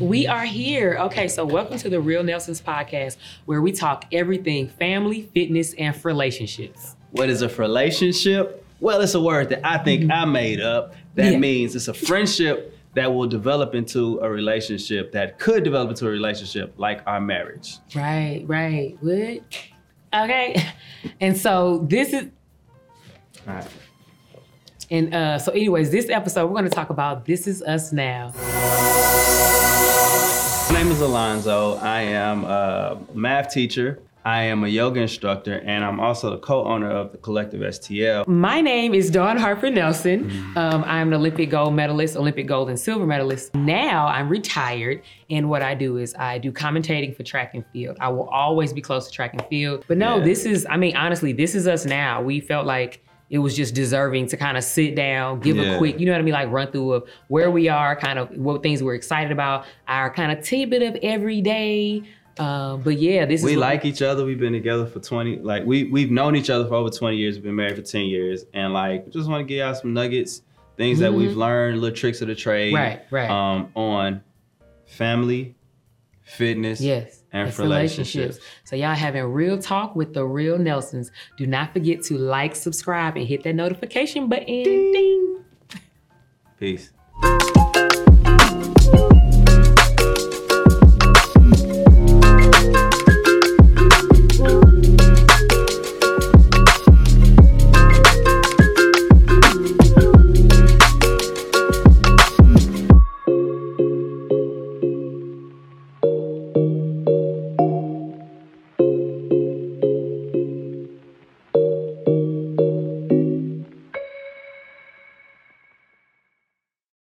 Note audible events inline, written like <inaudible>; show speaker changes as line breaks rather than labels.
we are here. Okay, so welcome to the Real Nelsons podcast, where we talk everything family, fitness, and frelationships.
What is a frelationship? Well, it's a word that I think mm-hmm. I made up. That yeah. means it's a friendship that will develop into a relationship that could develop into a relationship like our marriage.
Right, right. What? Okay. <laughs> And so this is. All right. And uh, so, anyways, this episode we're going to talk about This Is Us Now.
My name is Alonzo. I am a math teacher. I am a yoga instructor, and I'm also the co-owner of the Collective STL.
My name is Dawn Harper Nelson. Mm-hmm. Um, I'm an Olympic gold medalist, Olympic gold and silver medalist. Now I'm retired, and what I do is I do commentating for track and field. I will always be close to track and field. But no, yeah. this is, I mean, honestly, this is us now. We felt like it was just deserving to kind of sit down, give yeah. a quick, you know what I mean, like run through of where we are, kind of what things we're excited about, our kind of tidbit of every day. Um, but yeah, this is we
like each other. We've been together for twenty, like we we've known each other for over twenty years. We've been married for ten years, and like just want to give y'all some nuggets, things mm-hmm. that we've mm-hmm. learned, little tricks of the trade,
right, right,
um, on family, fitness,
yes
and frelationships. relationships.
So y'all having real talk with the real Nelsons. Do not forget to like, subscribe, and hit that notification button. Ding.
Peace.